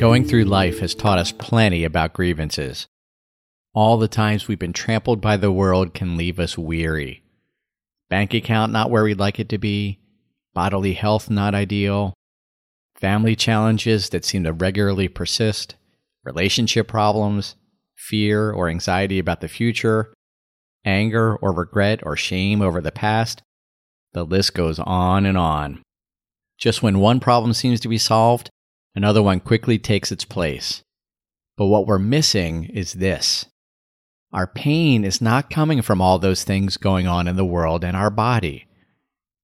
Going through life has taught us plenty about grievances. All the times we've been trampled by the world can leave us weary. Bank account not where we'd like it to be, bodily health not ideal, family challenges that seem to regularly persist, relationship problems, fear or anxiety about the future, anger or regret or shame over the past. The list goes on and on. Just when one problem seems to be solved, another one quickly takes its place. But what we're missing is this. Our pain is not coming from all those things going on in the world and our body.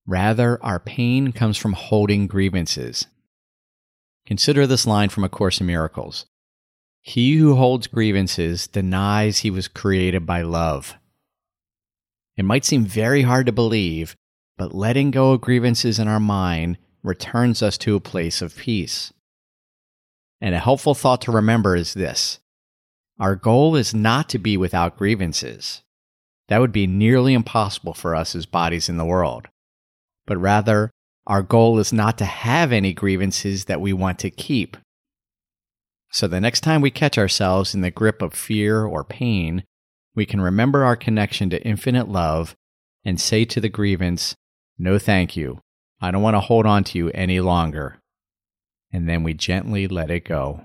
Rather, our pain comes from holding grievances. Consider this line from A Course in Miracles He who holds grievances denies he was created by love. It might seem very hard to believe, but letting go of grievances in our mind returns us to a place of peace. And a helpful thought to remember is this our goal is not to be without grievances. That would be nearly impossible for us as bodies in the world. But rather, our goal is not to have any grievances that we want to keep. So the next time we catch ourselves in the grip of fear or pain, we can remember our connection to infinite love and say to the grievance, No, thank you. I don't want to hold on to you any longer and then we gently let it go.